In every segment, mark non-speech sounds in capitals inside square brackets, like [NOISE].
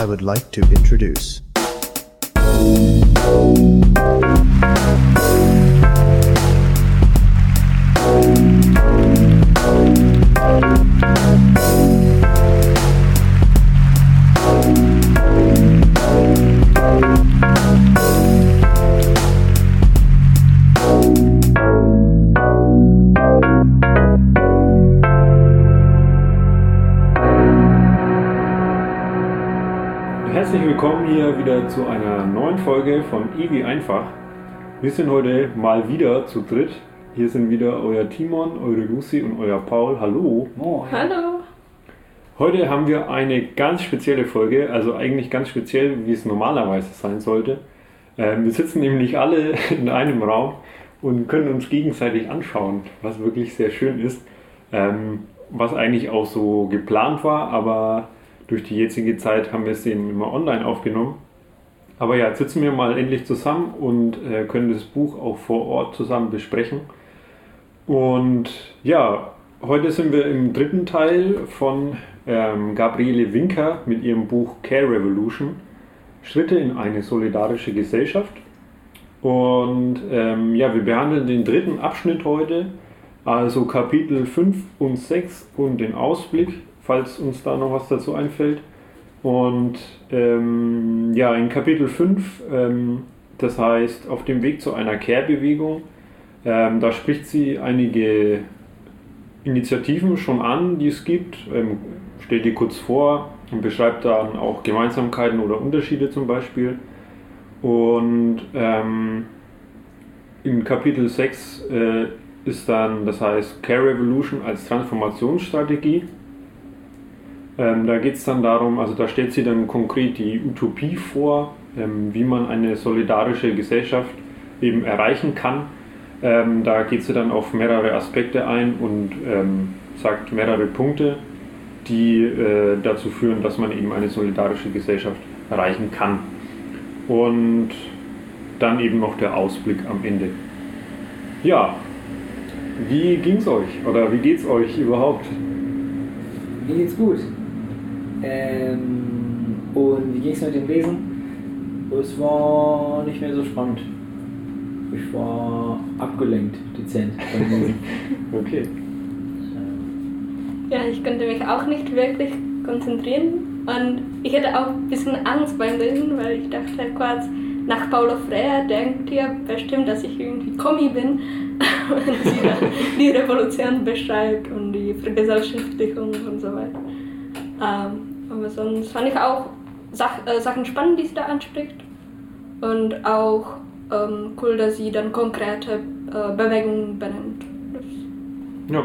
I would like to introduce. Willkommen hier wieder zu einer neuen Folge von Ewi Einfach. Wir sind heute mal wieder zu dritt. Hier sind wieder euer Timon, eure Lucy und euer Paul. Hallo. Hallo. Heute haben wir eine ganz spezielle Folge, also eigentlich ganz speziell, wie es normalerweise sein sollte. Ähm, wir sitzen nämlich alle [LAUGHS] in einem Raum und können uns gegenseitig anschauen, was wirklich sehr schön ist. Ähm, was eigentlich auch so geplant war, aber durch die jetzige Zeit haben wir es eben immer online aufgenommen. Aber ja, jetzt sitzen wir mal endlich zusammen und äh, können das Buch auch vor Ort zusammen besprechen. Und ja, heute sind wir im dritten Teil von ähm, Gabriele Winker mit ihrem Buch Care Revolution, Schritte in eine solidarische Gesellschaft. Und ähm, ja, wir behandeln den dritten Abschnitt heute, also Kapitel 5 und 6 und den Ausblick, falls uns da noch was dazu einfällt. Und ähm, ja, in Kapitel 5, ähm, das heißt auf dem Weg zu einer Care-Bewegung, ähm, da spricht sie einige Initiativen schon an, die es gibt, ähm, stellt die kurz vor und beschreibt dann auch Gemeinsamkeiten oder Unterschiede zum Beispiel. Und ähm, in Kapitel 6 äh, ist dann, das heißt Care Revolution als Transformationsstrategie. Ähm, da geht es dann darum, also da stellt sie dann konkret die Utopie vor, ähm, wie man eine solidarische Gesellschaft eben erreichen kann. Ähm, da geht sie dann auf mehrere Aspekte ein und ähm, sagt mehrere Punkte, die äh, dazu führen, dass man eben eine solidarische Gesellschaft erreichen kann. Und dann eben noch der Ausblick am Ende. Ja, wie ging's euch oder wie geht's euch überhaupt? Mir geht's gut. Ähm, und wie ging's mit dem Lesen? Es war nicht mehr so spannend. Ich war abgelenkt, dezent beim Lesen. [LAUGHS] Okay. Ja, ich konnte mich auch nicht wirklich konzentrieren und ich hatte auch ein bisschen Angst beim Lesen, weil ich dachte kurz, nach Paulo Freire denkt ihr bestimmt, dass ich irgendwie Kommi bin, [LAUGHS] wenn sie die Revolution beschreibt und die Vergesellschaftigung und so weiter. Ähm, sonst fand ich auch Sach äh, Sachen spannend, die sie da anspricht und auch ähm, cool, dass sie dann konkrete äh, Bewegungen benennt. Das Ja.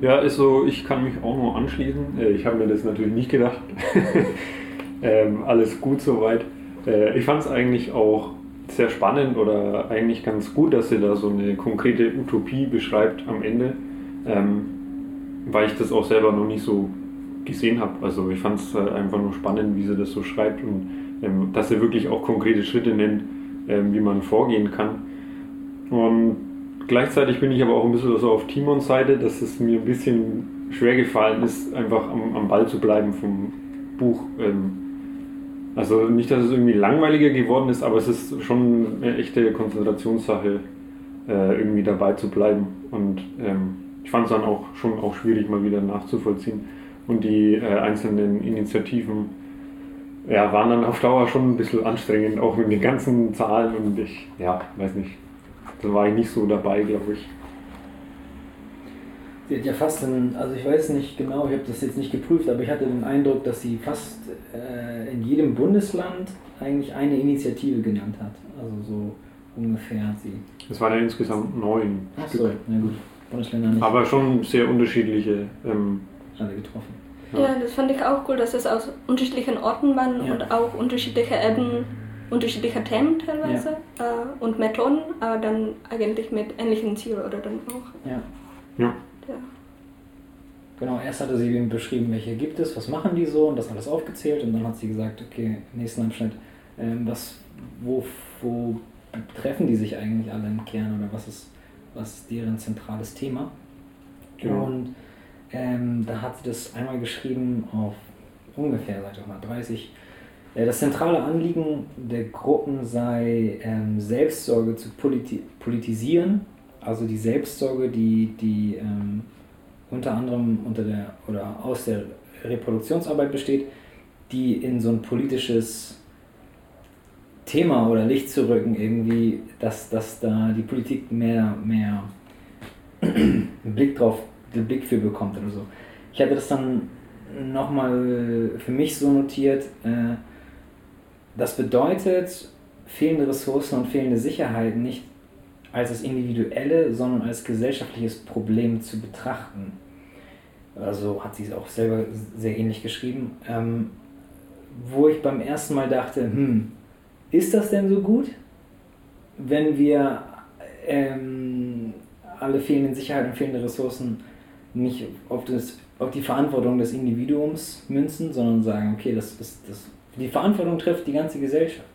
Ja, ist so, ich kann mich auch nur anschließen. Äh, Ich habe mir das natürlich nicht gedacht. [LAUGHS] ähm, alles gut soweit. Äh, ich fand es eigentlich auch sehr spannend oder eigentlich ganz gut, dass sie da so eine konkrete Utopie beschreibt am Ende, ähm, weil ich das auch selber noch nicht so gesehen habe. Also ich fand es einfach nur spannend, wie sie das so schreibt und ähm, dass sie wirklich auch konkrete Schritte nennt, ähm, wie man vorgehen kann. Und gleichzeitig bin ich aber auch ein bisschen so auf Timons Seite, dass es mir ein bisschen schwer gefallen ist, einfach am, am Ball zu bleiben vom Buch. Ähm, also nicht, dass es irgendwie langweiliger geworden ist, aber es ist schon eine echte Konzentrationssache, äh, irgendwie dabei zu bleiben. Und ähm, ich fand es dann auch schon auch schwierig, mal wieder nachzuvollziehen. Und die äh, einzelnen Initiativen ja, waren dann auf Dauer schon ein bisschen anstrengend, auch mit den ganzen Zahlen und ich, ja, weiß nicht. Da war ich nicht so dabei, glaube ich. Sie hat ja fast einen, also ich weiß nicht genau, ich habe das jetzt nicht geprüft, aber ich hatte den Eindruck, dass sie fast äh, in jedem Bundesland eigentlich eine Initiative genannt hat. Also so ungefähr hat sie. Es waren ja insgesamt neun Ach so, Stück. na gut, Bundesländer nicht Aber schon sehr unterschiedliche. Ähm, alle getroffen. Ja. Ja, das fand ich auch cool, dass es aus unterschiedlichen Orten waren Ja. und auch unterschiedliche Ebenen, unterschiedliche Themen teilweise äh, und Methoden, aber dann eigentlich mit ähnlichen Zielen oder dann auch. Ja. ja. Ja. Genau, erst hatte sie eben beschrieben, welche gibt es, was machen die so und das alles aufgezählt und dann hat sie gesagt, okay, im nächsten Abschnitt, ähm, was, wo, wo treffen die sich eigentlich alle im Kern oder was ist, was ist deren zentrales Thema? Genau. Und ähm, da hat sie das einmal geschrieben auf ungefähr, sag ich mal, 30. Äh, das zentrale Anliegen der Gruppen sei, ähm, Selbstsorge zu politi politisieren, also die Selbstsorge, die, die ähm, unter anderem unter der oder aus der Reproduktionsarbeit besteht, die in so ein politisches Thema oder Licht zu rücken, irgendwie, dass, dass da die Politik mehr, mehr einen [CLEARS THROAT] Blick drauf, den Blick für bekommt oder so. Ich hatte das dann nochmal für mich so notiert, äh, das bedeutet, fehlende Ressourcen und fehlende Sicherheit nicht als das individuelle, sondern als gesellschaftliches Problem zu betrachten. Also hat sie es auch selber sehr ähnlich geschrieben. Ähm, wo ich beim ersten Mal dachte, hm, ist das denn so gut, wenn wir ähm, alle fehlenden Sicherheit und fehlende Ressourcen nicht auf, das, auf die Verantwortung des Individuums münzen, sondern sagen, okay, das, das, das, die Verantwortung trifft die ganze Gesellschaft.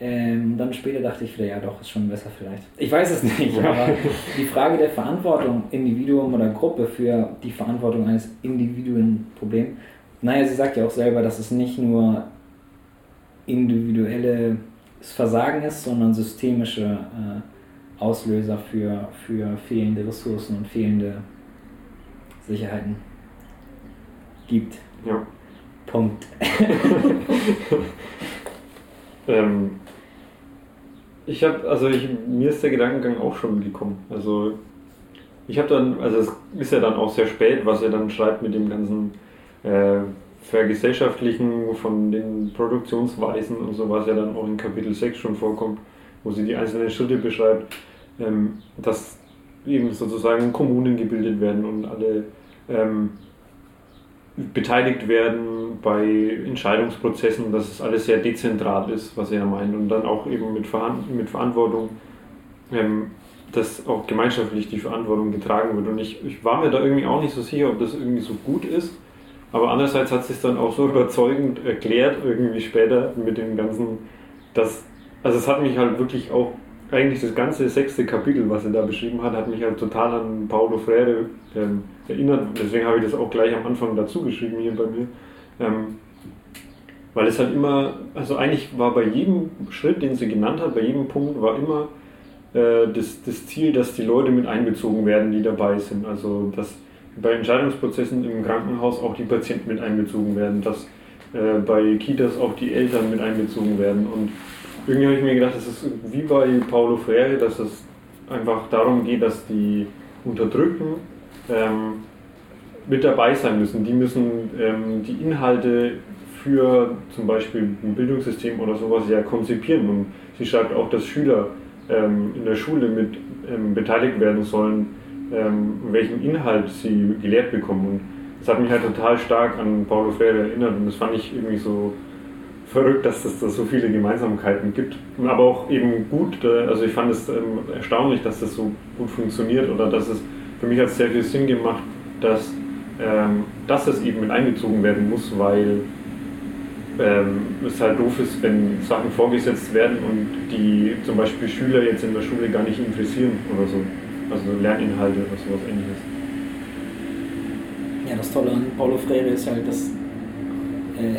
Ähm, dann später dachte ich wieder, ja doch, ist schon besser vielleicht. Ich weiß es nicht, aber die Frage der Verantwortung, Individuum oder Gruppe für die Verantwortung eines individuellen Problems, naja, sie sagt ja auch selber, dass es nicht nur individuelles Versagen ist, sondern systemische äh, Auslöser für, für fehlende Ressourcen und fehlende Sicherheiten gibt. Ja. Punkt. [LAUGHS] ähm, ich habe, also ich, mir ist der Gedankengang auch schon gekommen. Also ich habe dann, also es ist ja dann auch sehr spät, was er dann schreibt mit dem ganzen äh, Vergesellschaftlichen von den Produktionsweisen und so, was ja dann auch in Kapitel 6 schon vorkommt, wo sie die einzelnen Schritte beschreibt, ähm, dass eben sozusagen Kommunen gebildet werden und alle ähm, beteiligt werden bei Entscheidungsprozessen, dass es alles sehr dezentral ist, was er meint, und dann auch eben mit, Verhand mit Verantwortung, ähm, dass auch gemeinschaftlich die Verantwortung getragen wird. Und ich, ich war mir da irgendwie auch nicht so sicher, ob das irgendwie so gut ist, aber andererseits hat sich dann auch so [LAUGHS] überzeugend erklärt, irgendwie später mit dem ganzen, dass, also es hat mich halt wirklich auch eigentlich das ganze sechste Kapitel, was er da beschrieben hat, hat mich halt total an Paulo Freire ähm, erinnert. Deswegen habe ich das auch gleich am Anfang dazu geschrieben hier bei mir. Ähm, weil es halt immer, also eigentlich war bei jedem Schritt, den sie genannt hat, bei jedem Punkt war immer äh, das, das Ziel, dass die Leute mit einbezogen werden, die dabei sind. Also dass bei Entscheidungsprozessen im Krankenhaus auch die Patienten mit einbezogen werden, dass äh, bei Kitas auch die Eltern mit einbezogen werden und irgendwie habe ich mir gedacht, das ist wie bei Paulo Freire, dass es einfach darum geht, dass die Unterdrückten ähm, mit dabei sein müssen. Die müssen ähm, die Inhalte für zum Beispiel ein Bildungssystem oder sowas ja konzipieren. Und sie schreibt auch, dass Schüler ähm, in der Schule mit ähm, beteiligt werden sollen, ähm, welchen Inhalt sie gelehrt bekommen. Und das hat mich halt total stark an Paulo Freire erinnert und das fand ich irgendwie so verrückt, dass es da so viele Gemeinsamkeiten gibt. Aber auch eben gut, also ich fand es ähm, erstaunlich, dass das so gut funktioniert oder dass es für mich hat sehr viel Sinn gemacht, dass, ähm, dass es eben mit einbezogen werden muss, weil ähm, es halt doof ist, wenn Sachen vorgesetzt werden und die zum Beispiel Schüler jetzt in der Schule gar nicht interessieren oder so. Also Lerninhalte oder sowas ähnliches. Ja, das Tolle an Paulo Freire ist halt, dass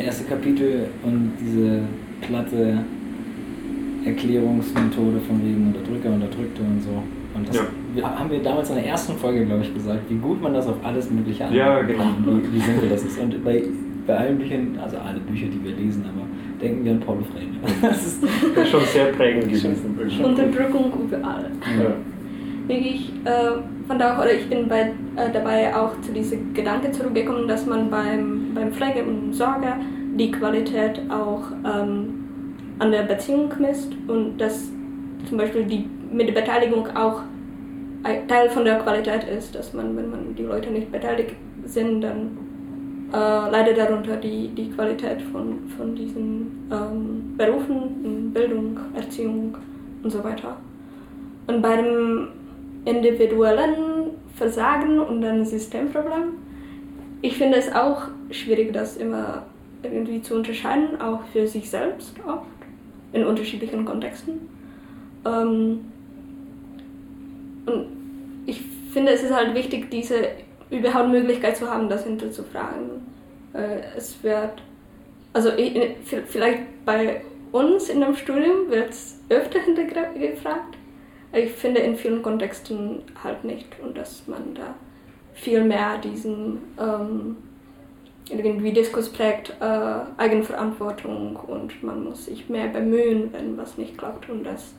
erste Kapitel und diese platte Erklärungsmethode von wegen Unterdrücker, Unterdrückte und so. Und das ja. haben wir damals in der ersten Folge, glaube ich, gesagt, wie gut man das auf alles Mögliche anwenden ja, genau. kann, wie, wie simpel das ist. Und bei, bei allen Büchern, also alle Bücher, die wir lesen, aber denken wir an Paulo Freire. [LAUGHS] Das ist, das ist schon sehr prägend gewesen. Unterdrückung überall. Ja. Wirklich, äh, von da oder ich bin bei, äh, dabei auch zu diesem Gedanke zurückgekommen, dass man beim, beim Pflege und Sorge die Qualität auch ähm, an der Beziehung misst und dass zum Beispiel die mit der Beteiligung auch ein Teil von der Qualität ist, dass man, wenn man die Leute nicht beteiligt sind, dann äh, leidet darunter die, die Qualität von, von diesen ähm, Berufen, Bildung, Erziehung und so weiter. Und bei dem individuellen Versagen und ein Systemproblem. Ich finde es auch schwierig, das immer irgendwie zu unterscheiden, auch für sich selbst oft, in unterschiedlichen Kontexten. Ähm, und ich finde, es ist halt wichtig, diese überhaupt Möglichkeit zu haben, das hinterzufragen. Äh, es wird, also ich, vielleicht bei uns in dem Studium wird es öfter hintergefragt. Ich finde in vielen Kontexten halt nicht und dass man da viel mehr diesen ähm, irgendwie Diskurs prägt, äh, Eigenverantwortung und man muss sich mehr bemühen, wenn was nicht klappt und dass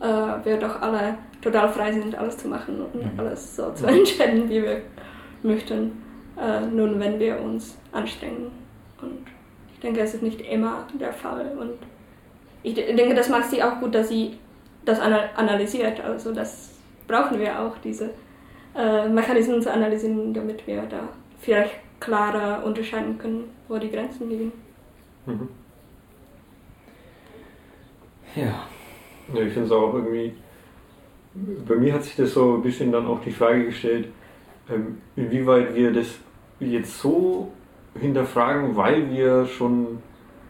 äh, wir doch alle total frei sind, alles zu machen und mhm. alles so zu [LAUGHS] entscheiden, wie wir möchten, äh, nun wenn wir uns anstrengen. Und ich denke, es ist nicht immer der Fall und ich denke, das macht sie auch gut, dass sie das analysiert. Also das brauchen wir auch, diese äh, Mechanismen zu analysieren, damit wir da vielleicht klarer unterscheiden können, wo die Grenzen liegen. Mhm. Ja. ja ich finde es auch irgendwie, bei mir hat sich das so ein bisschen dann auch die Frage gestellt, ähm, inwieweit wir das jetzt so hinterfragen, weil wir schon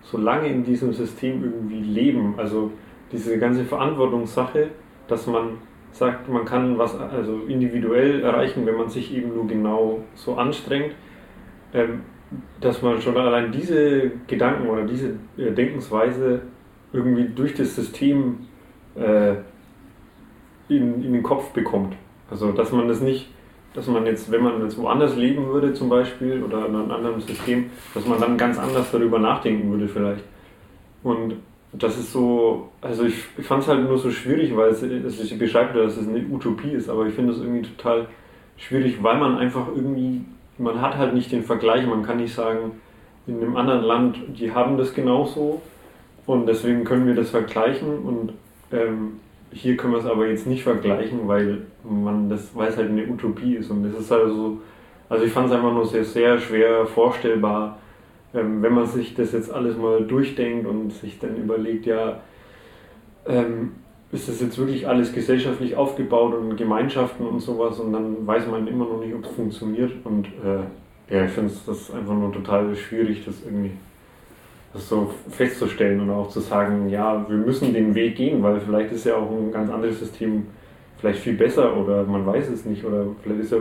so lange in diesem System irgendwie leben. Also diese ganze Verantwortungssache, dass man sagt, man kann was also individuell erreichen, wenn man sich eben nur genau so anstrengt, ähm, dass man schon allein diese Gedanken oder diese äh, Denkensweise irgendwie durch das System äh, in, in den Kopf bekommt. Also dass man das nicht dass man jetzt, wenn man jetzt woanders leben würde zum Beispiel oder in einem anderen System, dass man dann ganz anders darüber nachdenken würde vielleicht. Und das ist so, also ich, ich fand es halt nur so schwierig, weil es, es beschreibt, dass es eine Utopie ist, aber ich finde es irgendwie total schwierig, weil man einfach irgendwie, man hat halt nicht den Vergleich, man kann nicht sagen, in einem anderen Land, die haben das genauso und deswegen können wir das vergleichen und ähm, hier können wir es aber jetzt nicht vergleichen, weil man das, weil es halt eine Utopie ist. Und das ist halt so, also ich fand es einfach nur sehr, sehr schwer vorstellbar, ähm, wenn man sich das jetzt alles mal durchdenkt und sich dann überlegt, ja, ähm, ist das jetzt wirklich alles gesellschaftlich aufgebaut und Gemeinschaften und sowas und dann weiß man immer noch nicht, ob es funktioniert. Und äh, ja, ich finde es einfach nur total schwierig, das irgendwie das so festzustellen und auch zu sagen, ja, wir müssen den Weg gehen, weil vielleicht ist ja auch ein ganz anderes System vielleicht viel besser oder man weiß es nicht oder vielleicht ist ja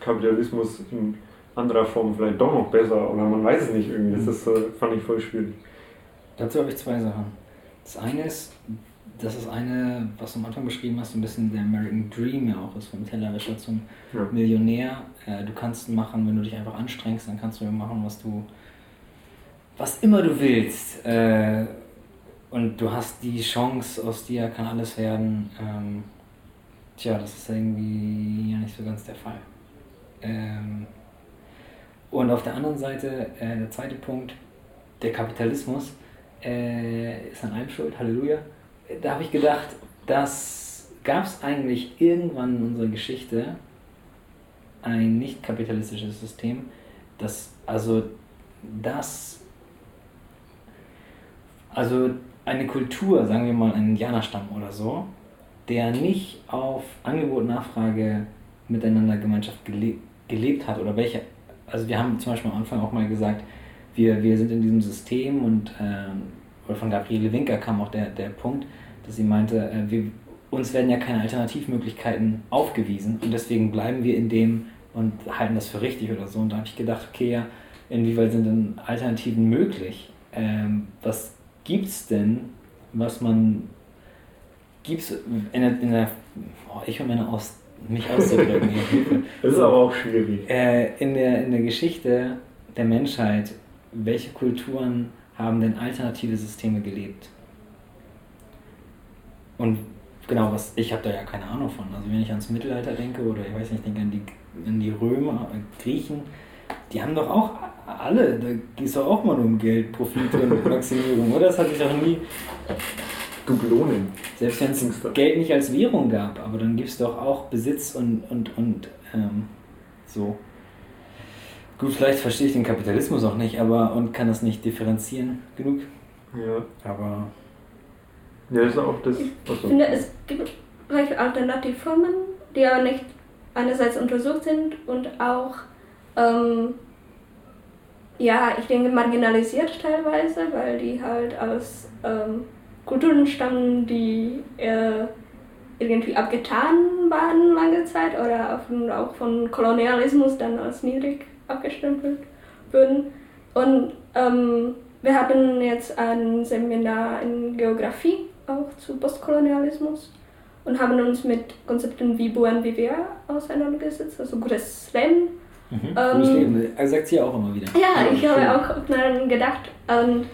Kapitalismus in anderer Form vielleicht doch noch besser oder man weiß es nicht irgendwie. Das ist, fand ich voll schwierig. Dazu habe ich zwei Sachen. Das eine ist, das ist eine, was du am Anfang beschrieben hast, ein bisschen der American Dream ja auch ist, vom Tellerwäscher zum ja. Millionär. Äh, du kannst machen, wenn du dich einfach anstrengst, dann kannst du machen, was du was immer du willst. Äh, und du hast die Chance, aus dir kann alles werden. Ähm, tja, das ist irgendwie ja nicht so ganz der Fall. Ähm, und auf der anderen Seite, äh, der zweite Punkt, der Kapitalismus äh, ist an allem schuld, Halleluja. Da habe ich gedacht, das gab es eigentlich irgendwann in unserer Geschichte ein nicht kapitalistisches System, das also das also eine Kultur, sagen wir mal ein Indianerstamm oder so, der nicht auf Angebot und Nachfrage miteinander Gemeinschaft gele gelebt hat oder welche, also wir haben zum Beispiel am Anfang auch mal gesagt, wir, wir sind in diesem System und äh, von Gabriele Winker kam auch der, der Punkt, dass sie meinte, äh, wir, uns werden ja keine Alternativmöglichkeiten aufgewiesen und deswegen bleiben wir in dem und halten das für richtig oder so. Und da habe ich gedacht, okay, ja, inwieweit sind denn Alternativen möglich? Ähm, was es denn, was man, gibt es in der, in der oh, ich höre meine aus, mich auszudrücken. [LAUGHS] das ist aber auch schwierig. Äh, in, der, in der Geschichte der Menschheit, welche Kulturen haben denn alternative Systeme gelebt? Und genau, was ich habe da ja keine Ahnung von. Also wenn ich ans Mittelalter denke oder ich weiß nicht, denke an die, an die Römer, Griechen, die haben doch auch alle, da geht es doch auch mal um Geld, Profit und [LAUGHS] Maximierung, oder? Das hat sich doch nie. Dublonen. Selbst wenn es Geld nicht als Währung gab, aber dann gibt es doch auch Besitz und, und, und ähm, so. Gut, vielleicht verstehe ich den Kapitalismus auch nicht, aber und kann das nicht differenzieren genug. Ja. Aber. Ja, das ist auch das. Ich finde, es gibt vielleicht Alternativformen, die aber nicht einerseits untersucht sind und auch ähm, ja, ich denke marginalisiert teilweise, weil die halt aus ähm, Kulturen stammen, die äh, irgendwie abgetan waren lange Zeit oder auch von, Kolonialismus dann als niedrig abgestempelt würden. Und ähm, wir hatten jetzt ein Seminar in Geografie auch zu Postkolonialismus und haben uns mit Konzepten wie Buen Vivere auseinandergesetzt, also gutes Leben. Mhm. Ähm, Gutes Leben, er sagt sie auch immer wieder. Ja, ich habe auch daran gedacht. Und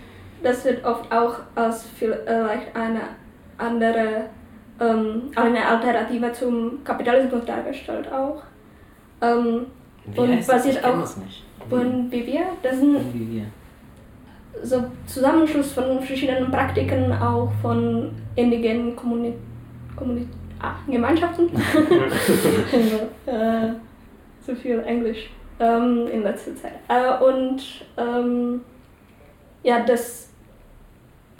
das wird oft auch als vielleicht eine andere, ähm, eine Alternative zum Kapitalismus dargestellt auch. Ähm, Wie Und heißt das? basiert Ich auch- das nicht. und wie wir, das sind so Zusammenschluss von verschiedenen Praktiken auch von indigenen Kommuni Kommuni ah, Gemeinschaften. [LAUGHS] [LAUGHS] äh, zu viel Englisch ähm, in letzter Zeit. Äh, und ähm, ja, das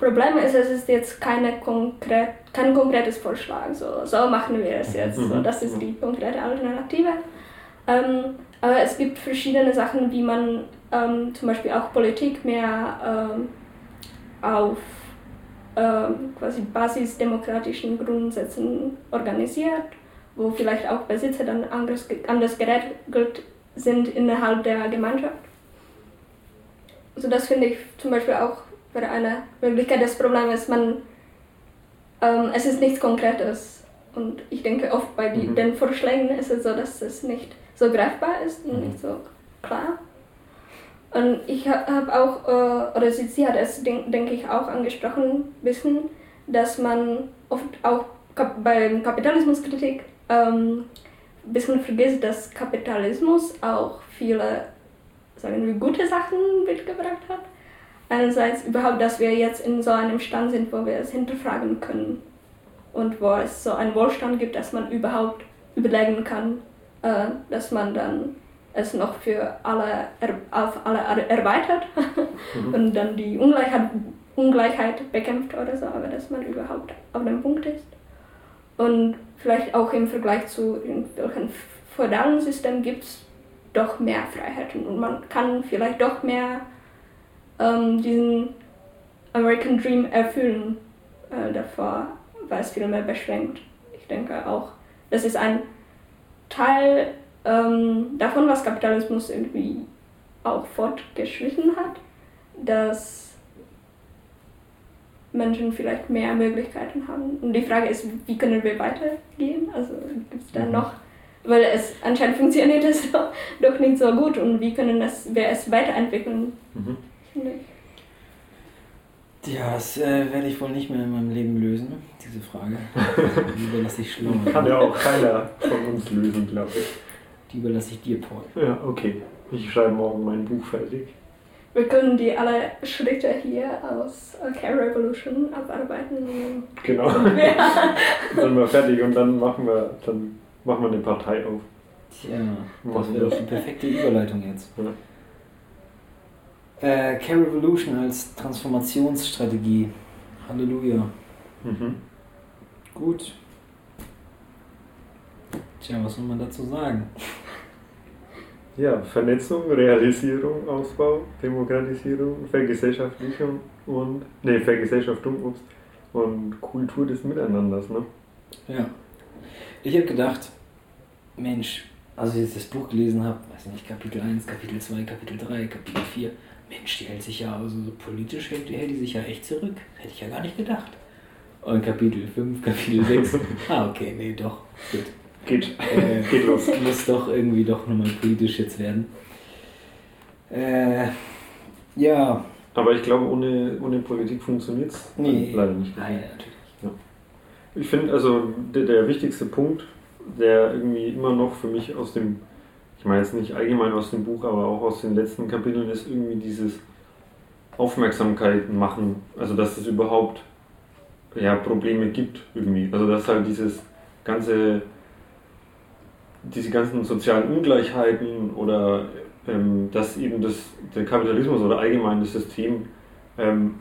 Problem ist, es ist jetzt keine konkret, kein konkretes Vorschlag. So, so machen wir es jetzt. So, Mhm. das ist die konkrete Alternative. Ähm, aber es gibt verschiedene Sachen, wie man ähm, zum Beispiel auch Politik mehr ähm, auf ähm, quasi basisdemokratischen Grundsätzen organisiert, wo vielleicht auch Besitzer dann anders, anders geregelt sind innerhalb der Gemeinschaft. Also das finde ich zum Beispiel auch wäre eine Möglichkeit. Das Problem ist, man, ähm, es ist nichts Konkretes. Und ich denke oft bei die, Mhm. den Vorschlägen ist es so, dass es nicht so greifbar ist und Mhm. nicht so klar. Und ich habe auch, äh, oder sie, sie hat es, denke denk ich, auch angesprochen, bisschen, dass man oft auch kap beim Kapitalismuskritik ähm, ein bisschen vergisst, dass Kapitalismus auch viele, sagen wir, gute Sachen mitgebracht hat. Einerseits überhaupt, dass wir jetzt in so einem Stand sind, wo wir es hinterfragen können und wo es so einen Wohlstand gibt, dass man überhaupt überlegen kann, äh, dass man dann es noch für alle auf alle er erweitert [LAUGHS] und dann die Ungleichheit, Ungleichheit bekämpft oder so, aber dass man überhaupt auf dem Punkt ist. Und vielleicht auch im Vergleich zu irgendwelchen feudalen Systemen gibt es doch mehr Freiheiten und man kann vielleicht doch mehr ähm, diesen American Dream erfüllen. Äh, davor war es viel mehr beschränkt. Ich denke auch, das ist ein Teil ähm, davon, was Kapitalismus irgendwie auch fortgeschritten hat, dass Menschen vielleicht mehr Möglichkeiten haben. Und die Frage ist, wie können wir weitergehen? Also gibt es da Mhm. noch, weil es anscheinend [LAUGHS] funktioniert es doch, doch nicht so gut und wie können das, wir es weiterentwickeln? Mhm. Ich. Ja, das äh, werde ich wohl nicht mehr in meinem Leben lösen, diese Frage. [LAUGHS] Die überlasse ich schlau. Kann ja auch keiner von uns lösen, glaube ich. Die überlasse ich dir, Paul. Ja, okay. Ich schreibe morgen mein Buch fertig. Wir können die alle Schritte hier aus Care Revolution abarbeiten. Genau. [LAUGHS] Wir- Dann sind wir fertig und dann machen wir, dann machen wir eine Partei auf. Tja, das wäre doch die perfekte Überleitung jetzt. Ja. Äh, Care Revolution als Transformationsstrategie. Halleluja. Mhm. Gut. Tja, was soll man dazu sagen? Ja, Vernetzung, Realisierung, Ausbau, Demokratisierung, Vergesellschaftlichung und ne, Vergesellschaftung ups, und Kultur des Miteinanders, ne? Ja. Ich habe gedacht, Mensch, als ich jetzt das Buch gelesen habe, weiß nicht, Kapitel 1, Kapitel 2, Kapitel 3, Kapitel 4, Mensch, die hält sich ja, also so politisch hält, hält die sich ja echt zurück. Hätte ich ja gar nicht gedacht. Und Kapitel 5, [LAUGHS] Kapitel 6, ah, okay, nee, doch, gut. Geht, Äh, [LAUGHS] geht los. Muss doch irgendwie doch nochmal politisch jetzt werden. Äh, ja, Aber ich glaube, ohne, ohne Politik funktioniert es nee. leider nicht. Nein, natürlich. Ich finde also der, der wichtigste Punkt, der irgendwie immer noch für mich aus dem, ich meine jetzt nicht allgemein aus dem Buch, aber auch aus den letzten Kapiteln, ist irgendwie dieses Aufmerksamkeit machen. Also dass es überhaupt ja, Probleme gibt irgendwie. Also dass halt dieses ganze, diese ganzen sozialen Ungleichheiten oder ähm, dass eben das, der Kapitalismus oder allgemein das System ähm,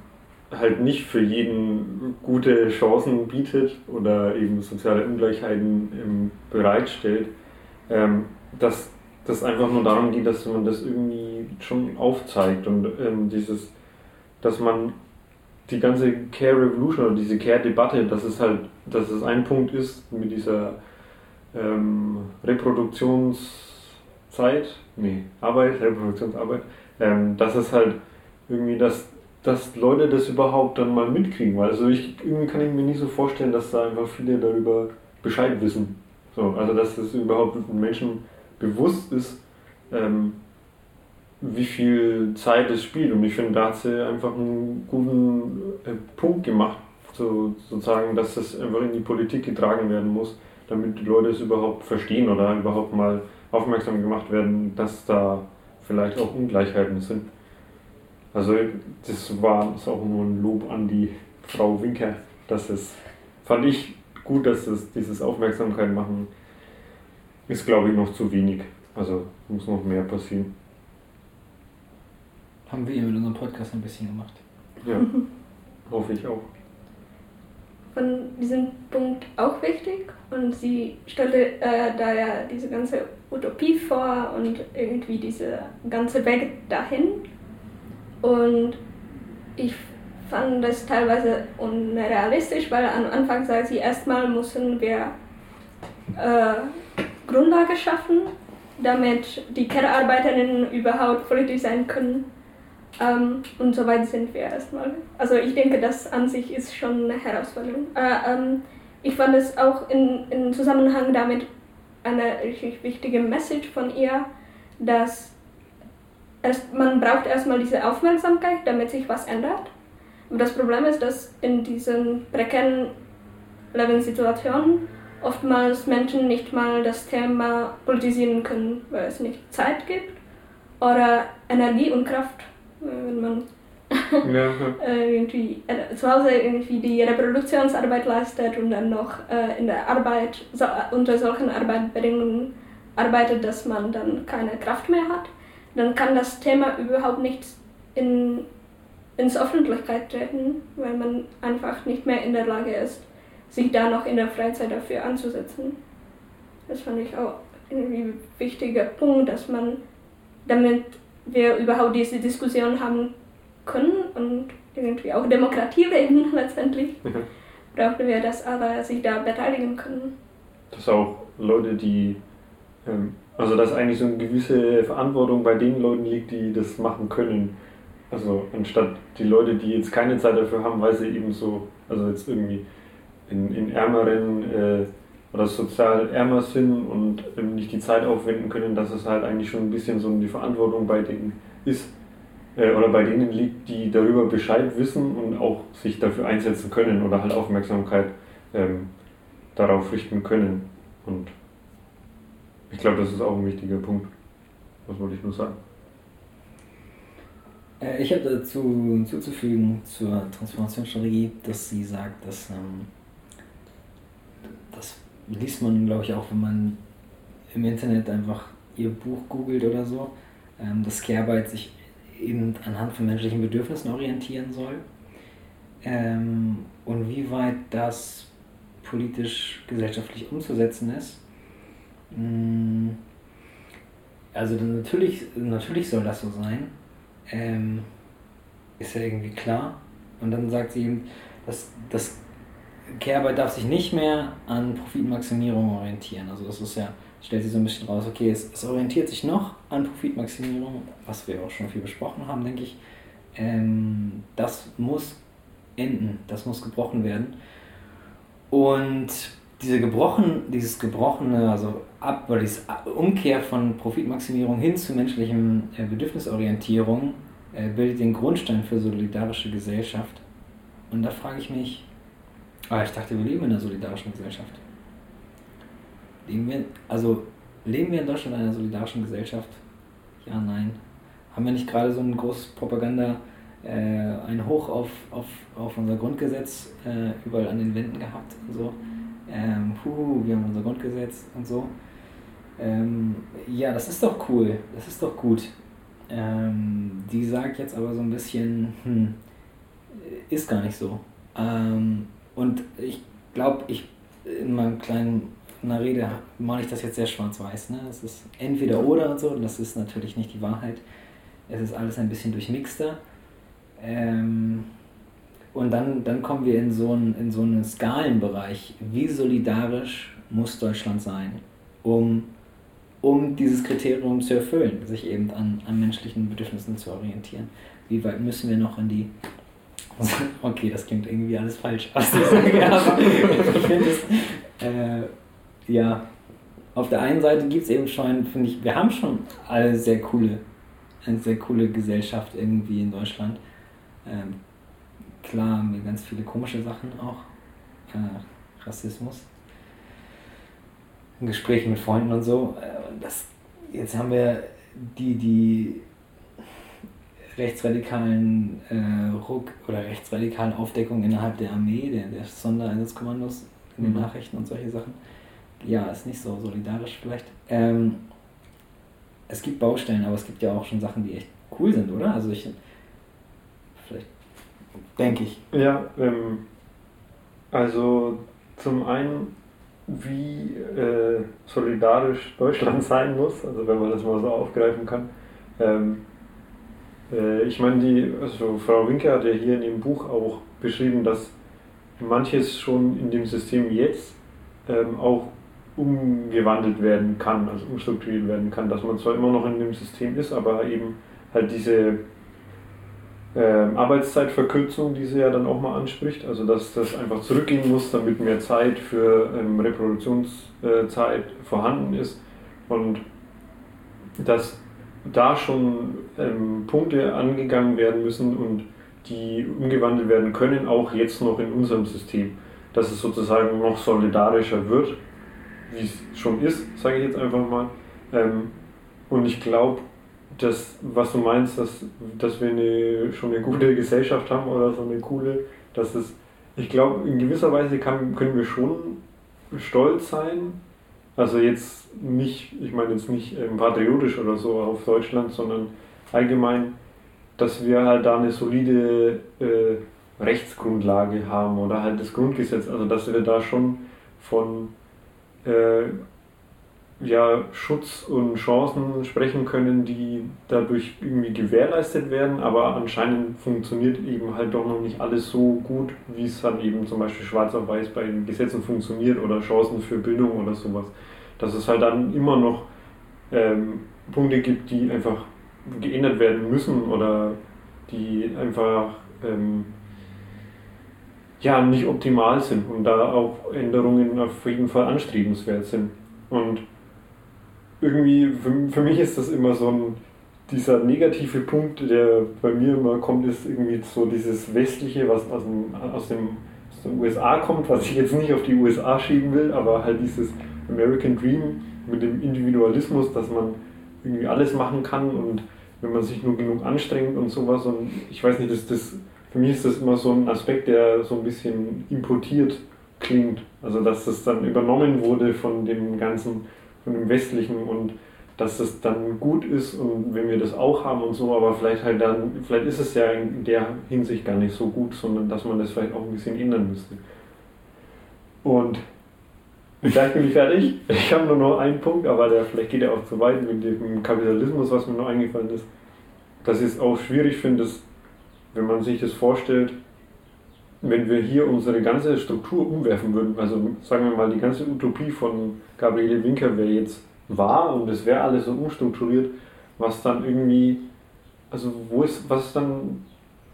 halt nicht für jeden gute Chancen bietet oder eben soziale Ungleichheiten ähm, bereitstellt, ähm, dass das einfach nur darum geht, dass man das irgendwie schon aufzeigt und ähm, dieses, dass man die ganze Care Revolution oder diese Care-Debatte, dass es halt, dass es ein Punkt ist mit dieser ähm, Reproduktions Reproduktionszeit, nee, Arbeit, Reproduktionsarbeit, ähm, dass es halt irgendwie, dass, dass Leute das überhaupt dann mal mitkriegen. Weil also ich, irgendwie kann ich mir nicht so vorstellen, dass da einfach viele darüber Bescheid wissen. So, also dass es überhaupt Menschen bewusst ist, ähm, wie viel Zeit es spielt. Und ich finde, da hat sie einfach einen guten äh, Punkt gemacht, so, sozusagen, dass das einfach in die Politik getragen werden muss, damit die Leute es überhaupt verstehen oder überhaupt mal aufmerksam gemacht werden, dass da vielleicht auch Ungleichheiten sind. Also das war das auch nur ein Lob an die Frau Winker, dass es fand ich gut, dass es dieses Aufmerksamkeit machen ist, glaube ich, noch zu wenig. Also muss noch mehr passieren. Haben wir mit unserem Podcast ein bisschen gemacht. Ja, [LAUGHS] hoffe ich auch. Von diesem Punkt auch wichtig und sie stellte äh, da ja diese ganze Utopie vor und irgendwie diese ganze Weg dahin. Und ich fand das teilweise unrealistisch, weil am Anfang sagt sie, erstmal müssen wir äh, Grundlage schaffen, damit die Care-Arbeiterinnen überhaupt politisch sein können. Ähm, und so weit sind wir erstmal. Also ich denke, das an sich ist schon eine Herausforderung. Äh, ähm, ich fand es auch in, in Zusammenhang damit eine richtig wichtige Message von ihr, dass erst, man braucht erstmal diese Aufmerksamkeit, damit sich was ändert. Aber das Problem ist, dass in diesen prekären Lebenssituationen oftmals Menschen nicht mal das Thema politisieren können, weil es nicht Zeit gibt oder Energie und Kraft, wenn man ja, [LAUGHS] irgendwie äh, zu Hause irgendwie die Reproduktionsarbeit leistet und dann noch äh, in der Arbeit so, unter solchen Arbeitsbedingungen arbeitet, dass man dann keine Kraft mehr hat, dann kann das Thema überhaupt nicht in, ins Öffentlichkeit treten, weil man einfach nicht mehr in der Lage ist, sich da noch in der Freizeit dafür anzusetzen. Das fand ich auch irgendwie ein wichtiger Punkt, dass man, damit wir überhaupt diese Diskussion haben können und irgendwie auch Demokratie reden [LAUGHS] letztendlich, mhm. brauchen wir, dass alle sich da beteiligen können. Dass auch Leute, die, ähm, also dass eigentlich so eine gewisse Verantwortung bei den Leuten liegt, die das machen können. Also anstatt die Leute, die jetzt keine Zeit dafür haben, weil sie eben so, also jetzt irgendwie in, in ärmeren äh, oder sozial ärmer sind und eben nicht die Zeit aufwenden können, dass es halt eigentlich schon ein bisschen so die Verantwortung bei denen ist äh, oder bei denen liegt, die darüber Bescheid wissen und auch sich dafür einsetzen können oder halt Aufmerksamkeit ähm, darauf richten können. Und ich glaube, das ist auch ein wichtiger Punkt. Was wollte ich nur sagen? Äh, ich habe dazu hinzuzufügen zur Transformationsstrategie, dass sie sagt, dass ähm, das liest man, glaube ich, auch, wenn man im Internet einfach ihr Buch googelt oder so, ähm, dass Care-Arbeit sich eben anhand von menschlichen Bedürfnissen orientieren soll. Ähm, und wie weit das politisch, gesellschaftlich umzusetzen ist. Mm, also natürlich, natürlich soll das so sein. Ähm, ist ja irgendwie klar. Und dann sagt sie eben, dass das Care-Arbeit darf sich nicht mehr an Profitmaximierung orientieren. Also das ist ja, stellt sich so ein bisschen raus, okay, es, es orientiert sich noch an Profitmaximierung, was wir auch schon viel besprochen haben, denke ich. Ähm, das muss enden, das muss gebrochen werden. Und diese gebrochen, dieses gebrochene, also ab, oder diese Umkehr von Profitmaximierung hin zu menschlichem äh, Bedürfnisorientierung äh, bildet den Grundstein für solidarische Gesellschaft. Und da frage ich mich, Ah, ich dachte, wir leben in einer solidarischen Gesellschaft. Leben wir, also leben wir in Deutschland in einer solidarischen Gesellschaft? Ja, nein. Haben wir nicht gerade so ein großes Propaganda, äh, ein Hoch auf, auf, auf unser Grundgesetz äh, überall an den Wänden gehabt und so? Ähm, puh, wir haben unser Grundgesetz und so. Ähm, ja, das ist doch cool, das ist doch gut. Ähm, die sagt jetzt aber so ein bisschen, hm, ist gar nicht so. Ähm, und ich glaube, ich in meinem kleinen einer Rede male ich das jetzt sehr schwarz-weiß. Ne? Es ist entweder oder und so, und das ist natürlich nicht die Wahrheit. Es ist alles ein bisschen durchmixter. Ähm, und dann, dann kommen wir in so, einen, in so einen Skalenbereich. Wie solidarisch muss Deutschland sein, um um dieses Kriterium zu erfüllen, sich eben an, an menschlichen Bedürfnissen zu orientieren. Wie weit müssen wir noch in die [LAUGHS] Okay, das klingt irgendwie alles falsch, was ich sage, aber ich finde es, äh, ja, auf der einen Seite gibt es eben schon, finde ich, wir haben schon alle sehr coole, eine sehr coole Gesellschaft irgendwie in Deutschland. Ähm, klar haben wir ganz viele komische Sachen auch. Äh, Rassismus. Gespräche mit Freunden und so. Äh, das, jetzt haben wir die, die rechtsradikalen äh, Ruck oder rechtsradikalen Aufdeckung innerhalb der Armee, der, der Sondereinsatzkommandos in den mhm. Nachrichten und solche Sachen. Ja, ist nicht so solidarisch vielleicht. Ähm, es gibt Baustellen, aber es gibt ja auch schon Sachen, die echt cool sind, oder? Also ich vielleicht denke ich. Ja, ähm, also zum einen, wie äh, solidarisch Deutschland [LAUGHS] sein muss, also wenn man das mal so aufgreifen kann. Ähm, äh, ich meine, die, also Frau Winke hat ja hier in ihrem Buch auch beschrieben, dass manches schon in dem System jetzt ähm, auch umgewandelt werden kann, also umstrukturiert werden kann, dass man zwar immer noch in dem System ist, aber eben halt diese ähm, Arbeitszeitverkürzung, die sie ja dann auch mal anspricht, also dass das einfach zurückgehen muss, damit mehr Zeit für ähm, Reproduktionszeit vorhanden ist. Und dass da schon ähm, Punkte angegangen werden müssen und die umgewandelt werden können, auch jetzt noch in unserem System, dass es sozusagen noch solidarischer wird, wie es schon ist, sage ich jetzt einfach mal. Ähm, und ich glaube, dass, was du meinst, dass, dass wir eine, schon eine gute Gesellschaft haben oder so eine coole, dass es, ich glaube, in gewisser Weise kann, können wir schon stolz sein, also jetzt nicht, ich meine jetzt nicht ähm, patriotisch oder so auf Deutschland, sondern allgemein, dass wir halt da eine solide äh, Rechtsgrundlage haben oder halt das Grundgesetz, also dass wir da schon von äh, ja, Schutz und Chancen sprechen können, die dadurch irgendwie gewährleistet werden, aber anscheinend funktioniert eben halt doch noch nicht alles so gut, wie es dann eben zum Beispiel schwarz auf weiß bei den Gesetzen funktioniert oder Chancen für Bildung oder sowas. Dass es halt dann immer noch ähm, Punkte gibt, die einfach geändert werden müssen oder die einfach ähm, ja, nicht optimal sind und da auch Änderungen auf jeden Fall anstrebenswert sind. Und irgendwie, für, für mich ist das immer so ein, dieser negative Punkt, der bei mir immer kommt, ist irgendwie so dieses Westliche, was aus, dem, aus, dem, aus den USA kommt, was ich jetzt nicht auf die USA schieben will, aber halt dieses American Dream mit dem Individualismus, dass man irgendwie alles machen kann und wenn man sich nur genug anstrengt und sowas. Und ich weiß nicht, das, das, für mich ist das immer so ein Aspekt, der so ein bisschen importiert klingt. Also dass das dann übernommen wurde von dem ganzen von dem Westlichen und dass das dann gut ist und wenn wir das auch haben und so, aber vielleicht halt dann, vielleicht ist es ja in der Hinsicht gar nicht so gut, sondern dass man das vielleicht auch ein bisschen ändern müsste. Und vielleicht bin ich fertig. Ich habe nur noch einen Punkt, aber der, vielleicht geht er auch zu weit mit dem Kapitalismus, was mir noch eingefallen ist. Dass ich es auch schwierig finde, wenn man sich das vorstellt, wenn wir hier unsere ganze Struktur umwerfen würden, also sagen wir mal, die ganze Utopie von Gabriele Winker wäre jetzt wahr und es wäre alles so umstrukturiert, was dann irgendwie, also wo ist, was ist dann,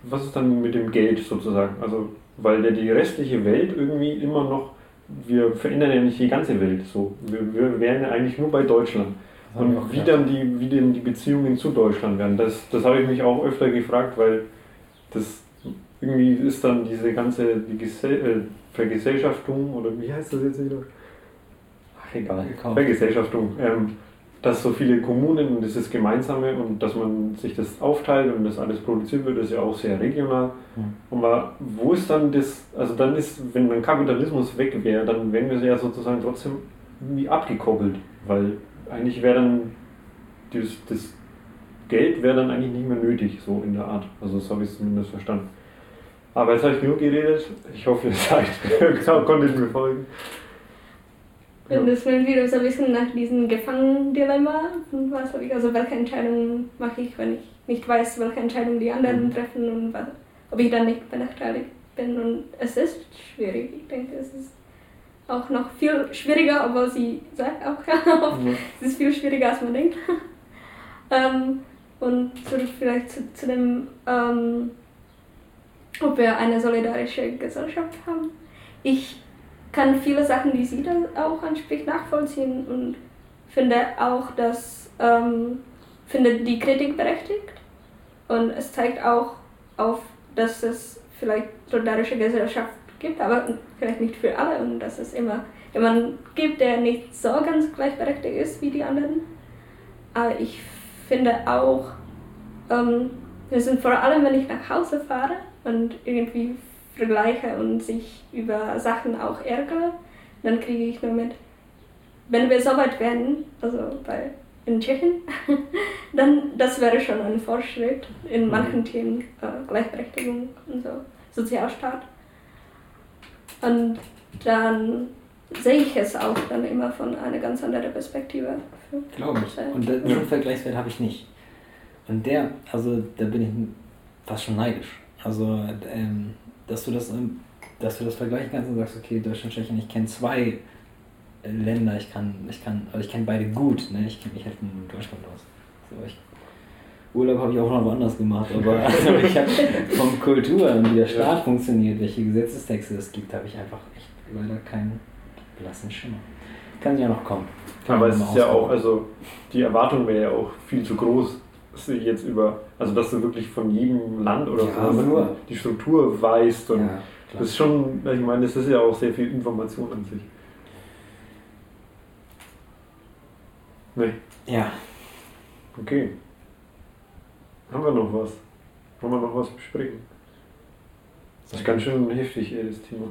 was ist dann mit dem Geld sozusagen? Also, weil ja die restliche Welt irgendwie immer noch, wir verändern ja nicht die ganze Welt so. Wir, wir wären ja eigentlich nur bei Deutschland. Und wie dann die, wie denn die Beziehungen zu Deutschland werden, das, das habe ich mich auch öfter gefragt, weil das irgendwie ist dann diese ganze die äh, Vergesellschaftung oder wie heißt das jetzt wieder? Ach egal, Vergesellschaftung. Ähm, dass so viele Kommunen und dieses Gemeinsame und dass man sich das aufteilt und das alles produziert wird, ist ja auch sehr regional. Mhm. Aber wo ist dann das, also dann ist, wenn dann Kapitalismus weg wäre, dann wären wir ja sozusagen trotzdem irgendwie abgekoppelt, weil eigentlich wäre dann das, das Geld wäre dann eigentlich nicht mehr nötig, so in der Art. Also das habe ich zumindest verstanden. Aber jetzt habe ich genug geredet. Ich hoffe, ihr seid, [LAUGHS] konntet mir folgen. Und das sind wieder so ein bisschen nach diesem Gefangen-Dilemma. Was habe ich, also welche Entscheidung mache ich, wenn ich nicht weiß, welche Entscheidung die anderen mhm. treffen und was, ob ich dann nicht benachteiligt bin. Und es ist schwierig. Ich denke, es ist auch noch viel schwieriger, aber sie sagt auch, [LAUGHS] es ist viel schwieriger, als man denkt. [LAUGHS] ähm, und zurück vielleicht zu, zu dem, ähm, ob wir eine solidarische Gesellschaft haben. Ich kann viele Sachen, die sie da auch anspricht, nachvollziehen und finde auch, dass ähm, finde die Kritik berechtigt und es zeigt auch auf, dass es vielleicht solidarische Gesellschaft gibt, aber vielleicht nicht für alle und dass es immer jemanden gibt, der nicht so ganz gleichberechtigt ist wie die anderen. Aber ich finde auch, ähm, wir sind vor allem, wenn ich nach Hause fahre und irgendwie vergleiche und sich über Sachen auch ärgere, dann kriege ich nur mit, wenn wir so weit werden, also bei, in Tschechien, [LAUGHS] dann das wäre schon ein Fortschritt in mhm. manchen Themen, äh, Gleichberechtigung und so, Sozialstaat. Und dann sehe ich es auch dann immer von einer ganz anderen Perspektive. Glaube ich. Und den ja. Vergleichswert habe ich nicht. Und der, also da bin ich fast schon neidisch. Also, ähm, dass du das, dass du das vergleichen kannst und sagst, okay, Deutschland, Tschechien, ich kenne zwei Länder, ich kann, ich kann, also ich kenne beide gut, ne? Ich kenne mich halt in Deutschland aus. So, ich, Urlaub habe ich auch noch woanders gemacht, aber [LAUGHS] also ich habe vom Kultur und wie der Staat funktioniert, welche Gesetzestexte es gibt, habe ich einfach echt leider keinen blassen Schimmer. Kann ja noch kommen. Kann aber es ist ja auch, also die Erwartung wäre ja auch viel zu groß, dass du jetzt über, also dass du wirklich von jedem Land oder ja, so die Struktur weißt und ja, das ist schon, ich meine, das ist ja auch sehr viel Information an sich. Nee. Ja. Okay. Haben wir noch was? Wollen wir noch was besprechen? Das ist ganz schön heftig, ey, das Thema.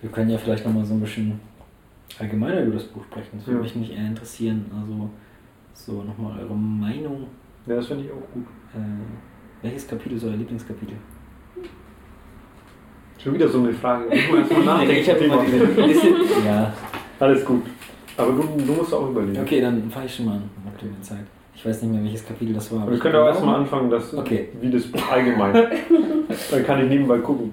Wir können ja vielleicht noch mal so ein bisschen allgemeiner über das Buch sprechen. Das würde ja. mich nicht eher interessieren. Also, so nochmal eure Meinung. Ja, das finde ich auch gut. Äh, welches Kapitel ist euer Lieblingskapitel? Schon wieder so eine Frage. Ich muss erstmal [LAUGHS] nachdenken. ich habe immer [LAUGHS] Ja. Alles gut. Aber du, du musst auch überlegen. Okay, dann fange ich schon mal an. Habt ihr Zeit? Ich weiß nicht mehr, welches Kapitel das war. Wir können auch erstmal anfangen, dass, okay. wie das allgemein. [LAUGHS] dann kann ich nebenbei gucken.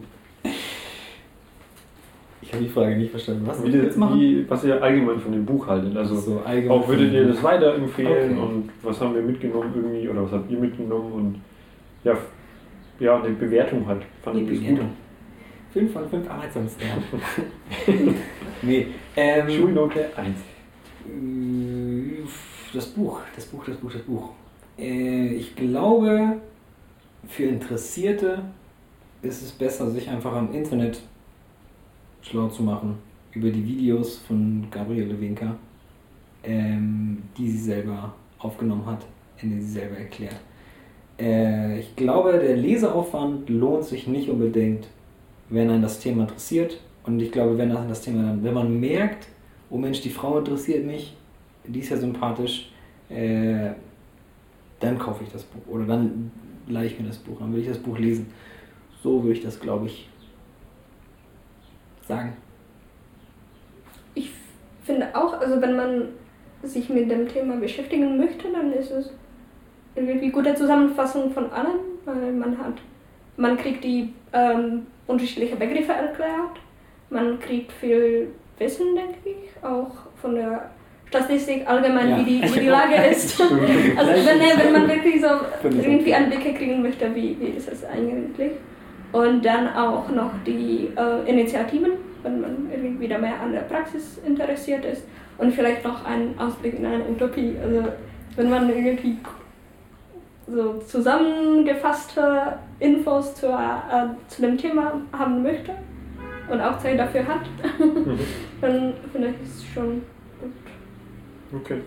Ich habe die Frage nicht verstanden. Was, wie das, wie, was ihr allgemein von dem Buch haltet. Also so, auch würdet ihr das weiterempfehlen okay. und was haben wir mitgenommen irgendwie oder was habt ihr mitgenommen und ja, ja eine Bewertung halt. Fand die ich Bewertung. gut. 5 von 5 Arbeitssamstagen. nee. Ähm, Schulnote 1. Äh, das Buch, das Buch, das Buch, das Buch. Äh, ich glaube, für Interessierte ist es besser, sich einfach am Internet schlau zu machen über die Videos von Gabriele Winker, ähm, die sie selber aufgenommen hat, in denen sie selber erklärt. Äh, ich glaube, der Leseaufwand lohnt sich nicht unbedingt, wenn einen das Thema interessiert. Und ich glaube, wenn das Thema, wenn man merkt, oh Mensch, die Frau interessiert mich, die ist ja sympathisch, äh, dann kaufe ich das Buch oder dann leihe ich mir das Buch, dann will ich das Buch lesen. So würde ich das, glaube ich, sagen. Ich finde auch, also wenn man sich mit dem Thema beschäftigen möchte, dann ist es irgendwie gute Zusammenfassung von allem, weil man hat, man kriegt die ähm, unterschiedlichen Begriffe erklärt, man kriegt viel Wissen, denke ich, auch von der Statistik allgemein, ja. wie, die, wie die [LAUGHS] Lage ist. [LAUGHS] also wenn, wenn man wirklich so irgendwie Einblicke kriegen möchte, wie, wie ist es eigentlich. Und dann auch noch die äh, Initiativen, wenn man irgendwie wieder mehr an der Praxis interessiert ist. Und vielleicht noch einen Ausblick in eine Utopie. Also wenn man irgendwie so zusammengefasste Infos zur, äh, zu dem Thema haben möchte und auch Zeit dafür hat, [LAUGHS] mhm. dann finde ich es schon gut. Okay.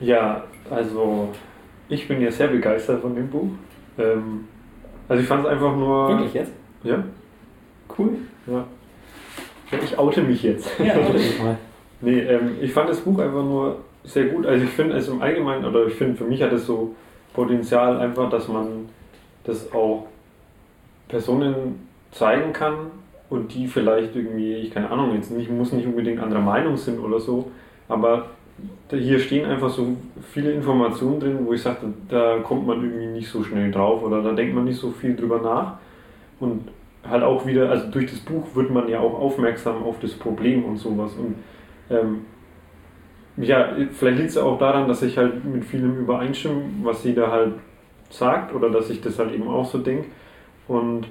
Ja, also ich bin ja sehr begeistert von dem Buch. Ähm, also ich fand es einfach nur. Wirklich jetzt? Ja. Cool. Ja. Ich oute mich jetzt. Ja, oute mich [LAUGHS] mal. nee, ähm, ich fand das Buch einfach nur sehr gut. Also ich finde es im Allgemeinen, oder ich finde für mich hat es so Potenzial einfach, dass man das auch Personen zeigen kann und die vielleicht irgendwie, ich keine Ahnung, jetzt nicht, muss nicht unbedingt anderer Meinung sind oder so, aber hier stehen einfach so viele Informationen drin, wo ich sage, da kommt man irgendwie nicht so schnell drauf oder da denkt man nicht so viel drüber nach. Und halt auch wieder, also durch das Buch wird man ja auch aufmerksam auf das Problem und sowas. Und ähm, ja, vielleicht liegt es auch daran, dass ich halt mit vielem übereinstimme, was sie da halt sagt oder dass ich das halt eben auch so denke. Und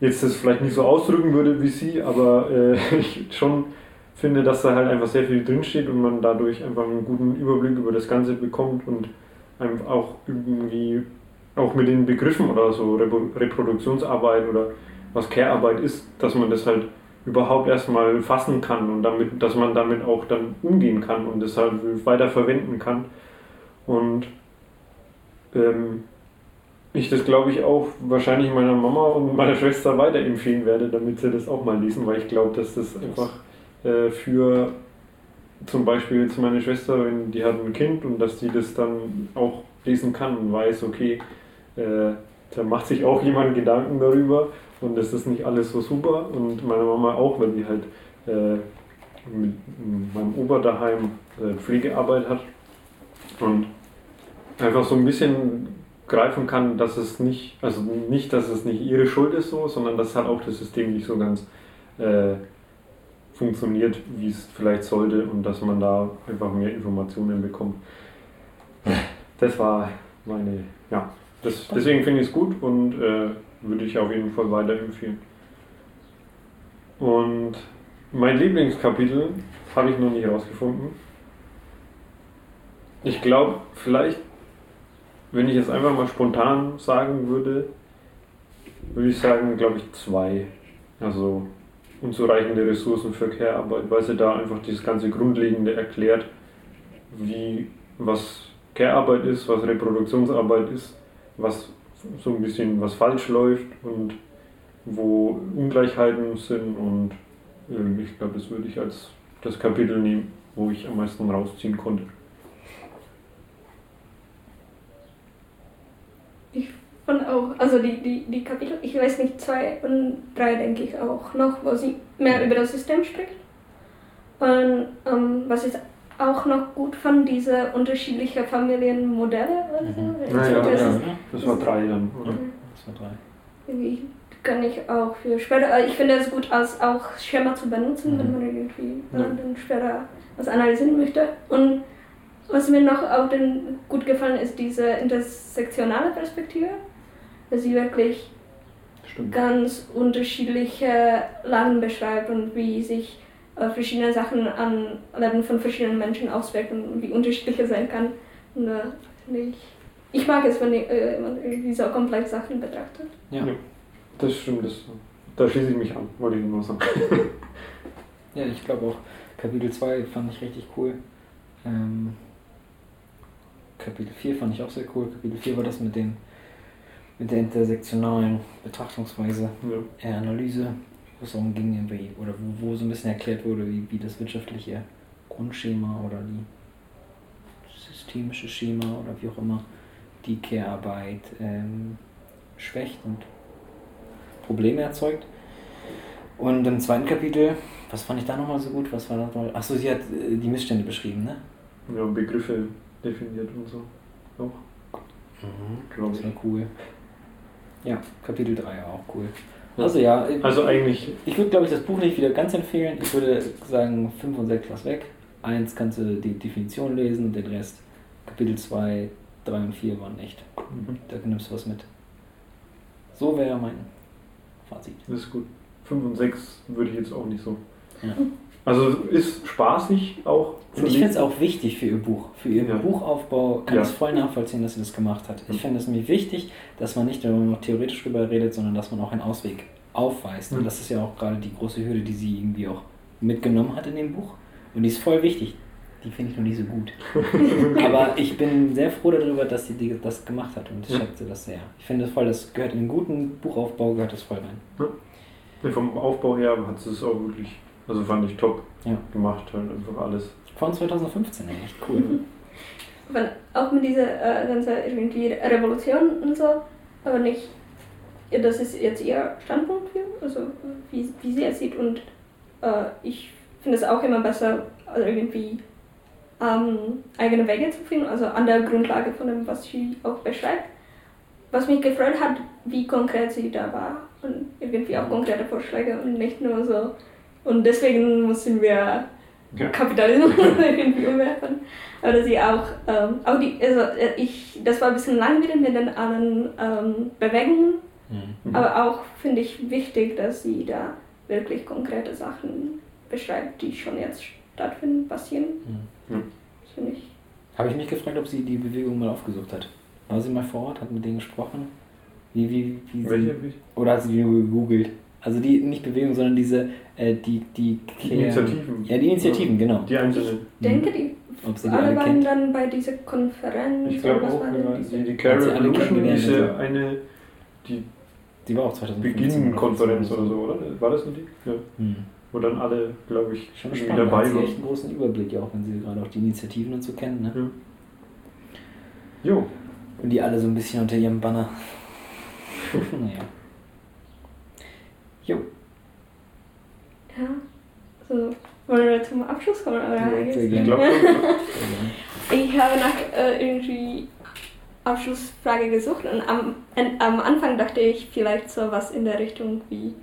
jetzt das vielleicht nicht so ausdrücken würde wie sie, aber äh, [LAUGHS] ich schon finde, dass da halt einfach sehr viel drinsteht und man dadurch einfach einen guten Überblick über das Ganze bekommt und einfach auch irgendwie auch mit den Begriffen oder so Reproduktionsarbeit oder was Care-Arbeit ist, dass man das halt überhaupt erstmal fassen kann und damit, dass man damit auch dann umgehen kann und das halt weiter verwenden kann. Und ähm, ich das glaube ich auch wahrscheinlich meiner Mama und meiner Schwester weiterempfehlen werde, damit sie das auch mal lesen, weil ich glaube, dass das einfach äh, für zum Beispiel jetzt meine Schwester, wenn die hat ein Kind und dass die das dann auch lesen kann und weiß, okay, äh, da macht sich auch jemand Gedanken darüber und das ist nicht alles so super. Und meine Mama auch, weil die halt äh, mit meinem Opa daheim äh, Pflegearbeit hat und einfach so ein bisschen greifen kann, dass es nicht, also nicht, dass es nicht ihre Schuld ist so, sondern dass halt auch das System nicht so ganz äh, funktioniert, wie es vielleicht sollte und dass man da einfach mehr Informationen bekommt. Das war meine, ja, das, deswegen finde ich es gut und äh, würde ich auf jeden Fall weiterempfehlen. Und mein Lieblingskapitel habe ich noch nicht herausgefunden. Ich glaube, vielleicht, wenn ich jetzt einfach mal spontan sagen würde, würde ich sagen, glaube ich, zwei. Also unzureichende Ressourcen für Care-Arbeit, weil sie da einfach dieses ganze Grundlegende erklärt, wie was Care-Arbeit ist, was Reproduktionsarbeit ist, was so ein bisschen was falsch läuft und wo Ungleichheiten sind und äh, ich glaube, das würde ich als das Kapitel nehmen, wo ich am meisten rausziehen konnte. Ich fand auch, also die, die, die Kapitel, ich weiß nicht, zwei und drei denke ich auch noch, wo sie mehr über das System spricht. Und ähm, was ich auch noch gut fand, diese unterschiedlichen Familienmodelle. Also, mhm. ja, ja, das, ja, das war drei dann, oder? Mhm. Das war drei. Irgendwie kann ich auch für später, äh, ich finde es gut, als auch Schema zu benutzen, mhm. wenn man irgendwie ja. dann später was analysieren möchte. Und was mir noch auch den gut gefallen ist, diese intersektionale Perspektive, dass sie wirklich Stimmt. ganz unterschiedliche Lagen beschreibt und wie sich äh, verschiedene Sachen an Leben von verschiedenen Menschen auswirken und wie unterschiedlich es sein kann. Und, äh, ich, ich mag es, wenn äh, man diese komplex Sachen betrachtet. Ja, ja das stimmt. Das, da schließe ich mich an, wollte ich nur sagen. [LAUGHS] ja, ich glaube auch Kapitel 2 fand ich richtig cool. Ähm, Kapitel 4 fand ich auch sehr cool. Kapitel 4 war das mit den mit der intersektionalen Betrachtungsweise, ja. Analyse wo es darum ging, irgendwie, oder wo, wo so ein bisschen erklärt wurde, wie, wie das wirtschaftliche Grundschema oder die systemische Schema oder wie auch immer die Care-Arbeit ähm, schwächt und Probleme erzeugt. Und im zweiten Kapitel, was fand ich da nochmal so gut? Was war das mal? Achso, sie hat äh, die Missstände beschrieben, ne? Ja, Begriffe definiert und so. Auch. Mhm, das war cool. Ja, Kapitel 3 auch cool. Also ja. Also eigentlich. Ich würde, glaube ich, das Buch nicht wieder ganz empfehlen. Ich würde sagen, 5 und 6 lass weg. Eins kannst du die Definition lesen und den Rest, Kapitel 2, 3 und 4 waren echt. Mhm. Da nimmst du was mit. So wäre mein Fazit. Das ist gut. 5 und 6 würde ich jetzt auch nicht so. Ja. Also ist spaßig auch. Und ich finde es auch wichtig für ihr Buch. Für ihren ja. Buchaufbau kann ich es voll nachvollziehen, dass sie das gemacht hat. Ich finde es nämlich wichtig, dass man nicht nur noch theoretisch drüber redet, sondern dass man auch einen Ausweg aufweist. Mhm. Und das ist ja auch gerade die große Hürde, die sie irgendwie auch mitgenommen hat in dem Buch. Und die ist voll wichtig. Die finde ich noch nicht so gut. [LAUGHS] Aber ich bin sehr froh darüber, dass sie das gemacht hat und ich schätze das sehr. Ich finde das voll, das gehört in einen guten Buchaufbau, gehört das voll rein. Ja. Vom Aufbau her hat sie es auch wirklich also fand ich top ja. gemacht, halt einfach alles. Von 2015, echt cool. [LAUGHS] Weil auch mit dieser äh, ganzen irgendwie Revolution und so, aber nicht, ja, das ist jetzt ihr Standpunkt, für, also wie, wie sie es sieht und äh, ich finde es auch immer besser, also irgendwie ähm, eigene Wege zu finden, also an der Grundlage von dem, was sie auch beschreibt. Was mich gefreut hat, wie konkret sie da war. und irgendwie auch konkrete Vorschläge und nicht nur so. Und deswegen müssen wir Ja. Kapitalismus [LAUGHS] irgendwie umwerfen. Aber dass sie auch, ähm, auch die, also äh, ich, das war ein bisschen langwierig mit den anderen ähm, Bewegungen, Mhm. Aber auch finde ich wichtig, dass sie da wirklich konkrete Sachen beschreibt, die schon jetzt stattfinden, passieren. Mhm. Finde ich. Habe ich mich gefragt, ob sie die Bewegung mal aufgesucht hat. War sie mal vor Ort, hat mit denen gesprochen? Wie, wie, wie sie? Oder hat sie die nur gegoogelt? Also die, nicht Bewegung, sondern diese, äh, die, die Initiativen. Ja, die Initiativen, genau. Die einzelnen. Ich denke, die Ob sie die alle alle waren kennt? dann bei dieser Konferenz. Ich glaube oder was auch, ja, diese- die, die Care sie Revolution, diese eine, die Die war auch 2015. Beginn-Konferenz oder so, oder? War das nur die? Ja. Hm. Wo dann alle, glaube ich, Schon spannend, dabei sie waren. echt einen großen Überblick, auch wenn sie gerade auch die Initiativen und so kennen. Ne? Ja. Jo. Und die alle so ein bisschen unter ihrem Banner. [LAUGHS] naja. Jo, Ja. So, wollen wir zum Abschluss kommen? Oder Ja, Ich glaube, [LAUGHS] Ich habe nach äh, irgendwie Abschlussfrage gesucht und am, en- am Anfang dachte ich vielleicht so was in der Richtung wie,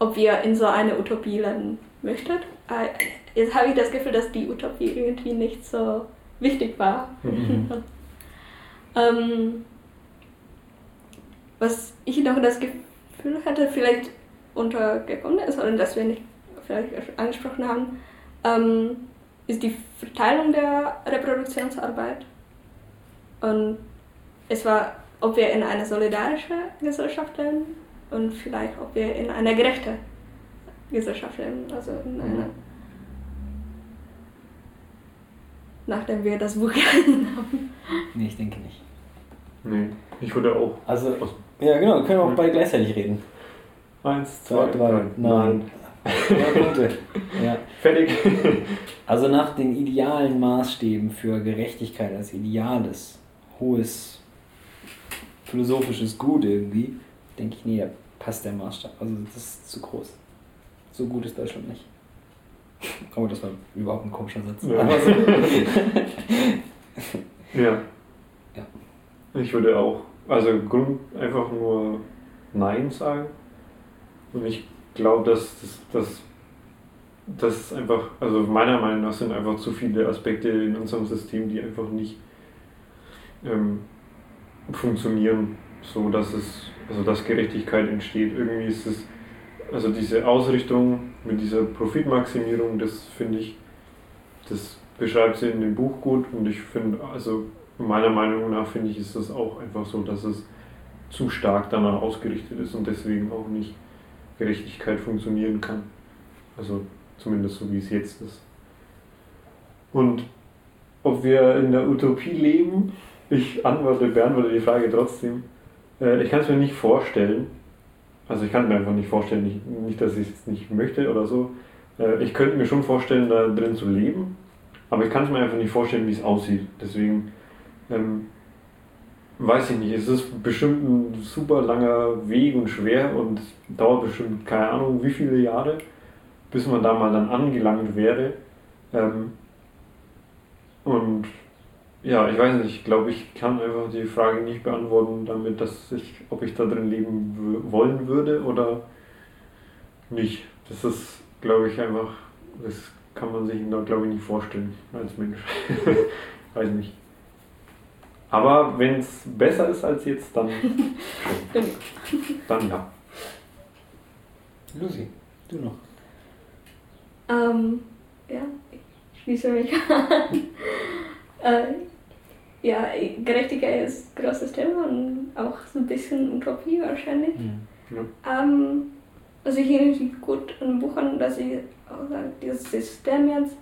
ob wir in so eine Utopie leben möchtet. Äh, Jetzt habe ich das Gefühl, dass die Utopie irgendwie nicht so wichtig war. [LAUGHS] ähm, was ich noch das Gefühl hatte, vielleicht untergekommen ist, oder dass wir nicht vielleicht angesprochen haben, ähm, ist die Verteilung der Reproduktionsarbeit. Und es war, ob wir in einer solidarischen Gesellschaft leben und vielleicht, ob wir in einer gerechten Gesellschaft leben. Also in einer. Nachdem wir das Buch [LAUGHS] gelesen haben. Nee, ich denke nicht. nee, ich würde auch. Also, ja genau, können wir auch Hm. beide gleichzeitig reden. Eins, Zwei, drei, nein. Ja, Punkte. [LAUGHS] Ja. Fertig. Also nach den idealen Maßstäben für Gerechtigkeit als ideales, hohes, philosophisches Gut irgendwie, denke ich, nee, da passt der Maßstab. Also das ist zu groß. So gut ist Deutschland nicht. Aber das war überhaupt ein komischer Satz. Ja. Aber so. Ja. Ja. Ich würde auch, also Grund einfach nur Nein sagen. Und ich glaube, dass das, das, das ist einfach, also meiner Meinung nach sind einfach zu viele Aspekte in unserem System, die einfach nicht ähm, funktionieren, so dass es, also dass Gerechtigkeit entsteht. Irgendwie ist es, also diese Ausrichtung mit dieser Profitmaximierung, das finde ich, das beschreibt sie in dem Buch gut und ich finde, also meiner Meinung nach finde ich, ist das auch einfach so, dass es zu stark danach ausgerichtet ist und deswegen auch nicht Gerechtigkeit funktionieren kann. Also zumindest so wie es jetzt ist. Und ob wir in der Utopie leben, ich antworte, beantworte die Frage trotzdem. Äh, ich kann es mir nicht vorstellen. Also ich kann es mir einfach nicht vorstellen, nicht, nicht dass ich es nicht möchte oder so. Äh, ich könnte mir schon vorstellen, da drin zu leben, aber ich kann es mir einfach nicht vorstellen, wie es aussieht. Deswegen ähm, weiß ich nicht. Es ist bestimmt ein super langer Weg und schwer und dauert bestimmt keine Ahnung wie viele Jahre, bis man da mal dann angelangt wäre. Ähm, und ja, ich weiß nicht, ich glaube, ich kann einfach die Frage nicht beantworten damit, dass ich, ob ich da drin leben wollen würde oder nicht. Das ist, glaube ich, einfach, das kann man sich da, glaube ich, nicht vorstellen als Mensch. [LAUGHS] weiß nicht. Aber wenn es besser ist als jetzt, dann. [LAUGHS] Dann ja. Lucy, du noch. Ähm, ja, ich schließe mich an. [LAUGHS] äh, ja, Gerechtigkeit ist ein großes Thema und auch so ein bisschen Utopie wahrscheinlich. Hm. Ähm, was ich irgendwie gut an dem Buch an, dass sie auch sagen, dieses System jetzt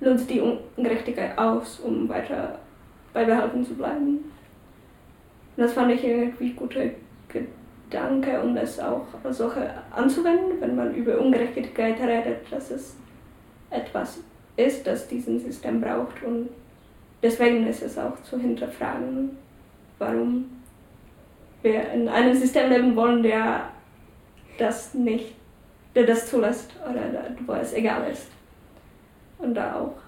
nutzt die Ungerechtigkeit aus, um weiter beibehalten zu bleiben. Und das fand ich irgendwie gute Gedanke, um das auch als solche anzuwenden, wenn man über Ungerechtigkeit redet, dass es etwas ist, das diesen System braucht und deswegen ist es auch zu hinterfragen, warum wir in einem System leben wollen, der das nicht, der das zulässt oder wo es egal ist. Und da auch,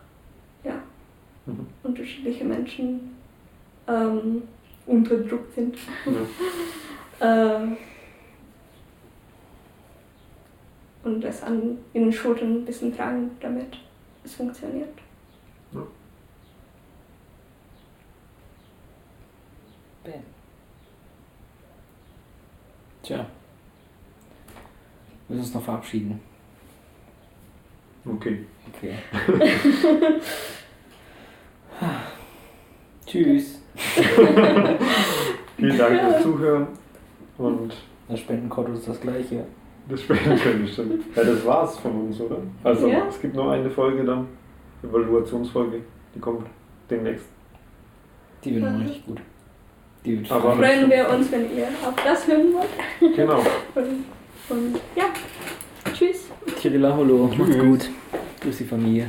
Mhm. unterschiedliche Menschen ähm, unterdrückt sind. Ja. [LAUGHS] ähm, und das an in den Schultern ein bisschen tragen, damit es funktioniert. Bam. Tja. Wir müssen uns noch verabschieden. Okay. Okay. [LAUGHS] Tschüss. Vielen Dank fürs Zuhören und Das Spendenkonto ist das gleiche. das Spenden können stimmt. Ja, das war's von uns, oder? Also Ja. es gibt noch eine Folge dann, Evaluationsfolge, die kommt demnächst. Die wird noch Mhm. richtig gut. Die wird Aber-. Freuen wir uns, wenn ihr auch das hören wollt. Genau. Und, und ja, tschüss. Tirila Holo. Macht's Tschüss. gut. Grüß die Familie.